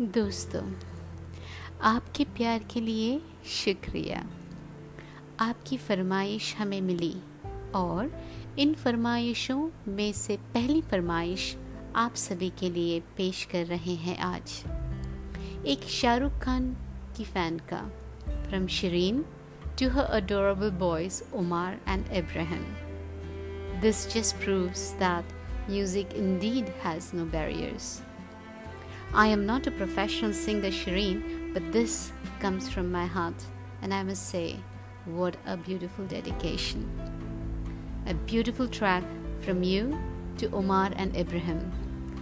दोस्तों, आपके प्यार के लिए शुक्रिया। आपकी फरमाइश हमें मिली और इन फरमाइशों में से पहली फरमाइश आप सभी के लिए पेश कर रहे हैं आज। एक शाहरुख खान की फ़ैन का, from Shireen to her adorable boys Umar and Ibrahim. This just proves that music indeed has no barriers. I am not a professional singer, Shireen, but this comes from my heart, and I must say, what a beautiful dedication. A beautiful track from you to Omar and Ibrahim.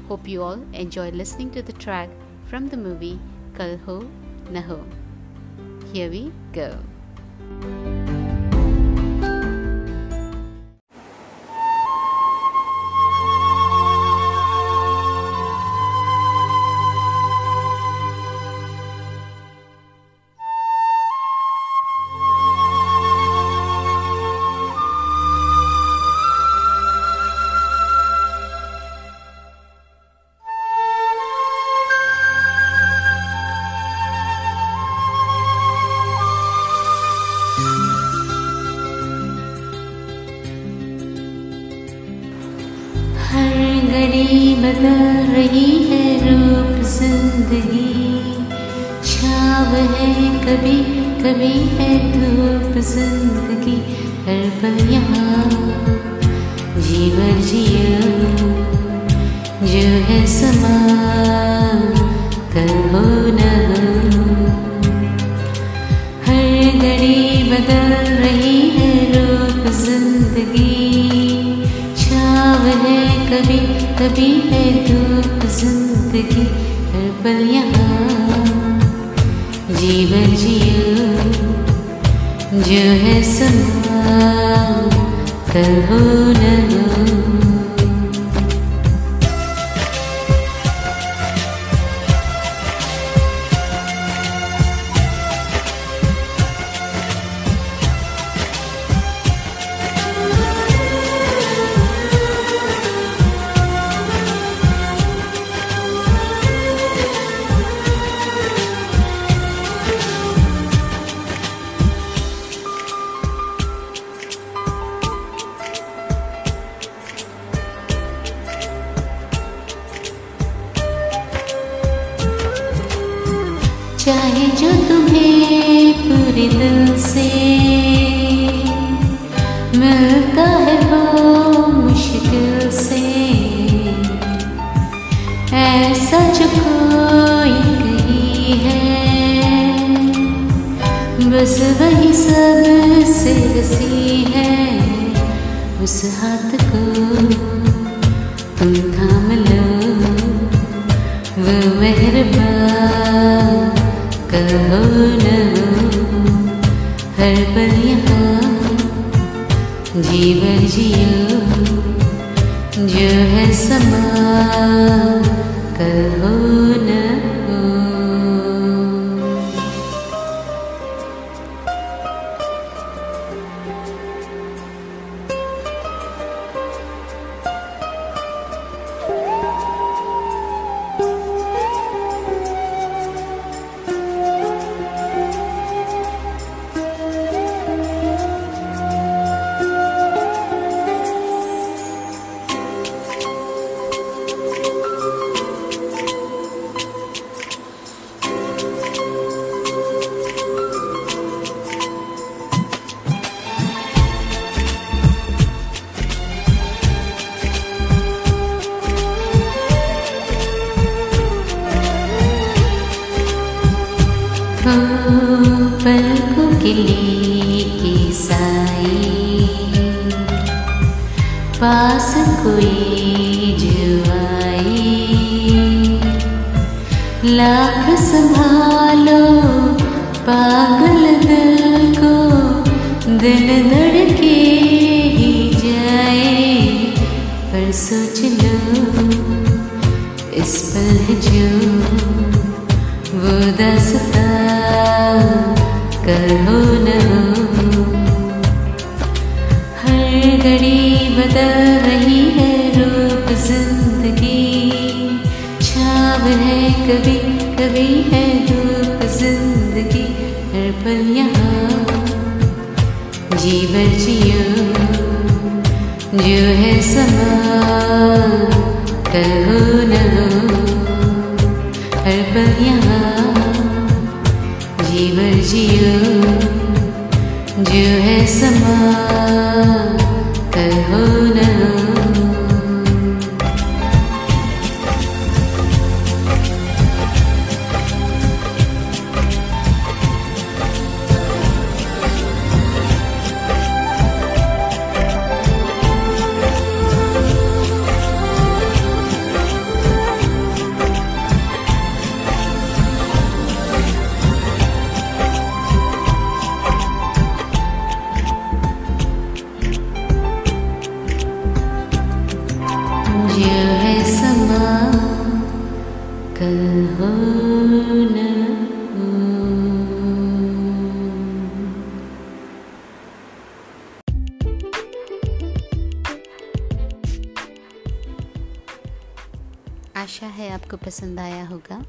Hope you all enjoy listening to the track from the movie Kalho Naho. Here we go. बदल रही है रूप ज़िंदगी। छाव है कभी कभी है धूप ज़िंदगी। हर पल यहाँ जीवन जियो, जो है समा है धूप ज़िंदगी हर पल यहाँ। जीवन जियो, जो है समा, कल हो न हो। चाहे जो तुम्हें पूरे दिल से मिलता है वो मुश्किल से। ऐसा जो कोई कही है, बस वही सबसे रसी है, उस हाथ को तुम हर पल यहाँ जीवन जियो जो है समा कल न के साई। पास कोई जो आई लाख संभालो पागल दिल को, दिल धड़के ही जाए। पर सोच लो, इस पल जो वो दसता कहो न हर घड़ी बदल रही है रूप ज़िंदगी। छाव है कभी कभी है धूप ज़िंदगी। हर पल यहाँ जीवन जियो। जो है समा कल हो न हो आशा है आपको पसंद आया होगा।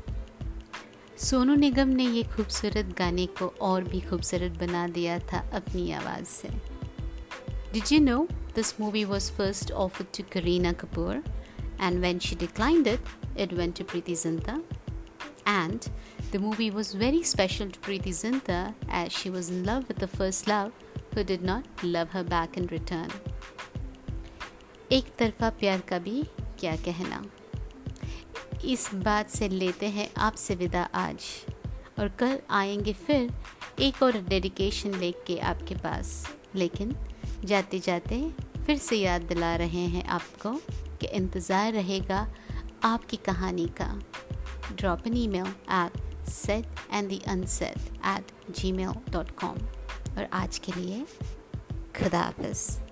सोनू निगम ने ये खूबसूरत गाने को और भी खूबसूरत बना दिया था अपनी आवाज़ से। Did you know this movie was first offer to Kareena Kapoor and when she declined it it went to Preity Zinta and the movie was very special to Preity Zinta as she was in love with the first love who did not love her back in return एक तरफा प्यार का भी क्या कहना। इस बात से लेते हैं आपसे विदा आज। और कल आएँगे फिर एक और डेडिकेशन लेके आपके पास। लेकिन जाते जाते फिर से याद दिला रहे हैं आपको कि इंतज़ार रहेगा आपकी कहानी का। Drop an email at set and the unset at gmail dot com और आज के लिए खुदा हाफिज़।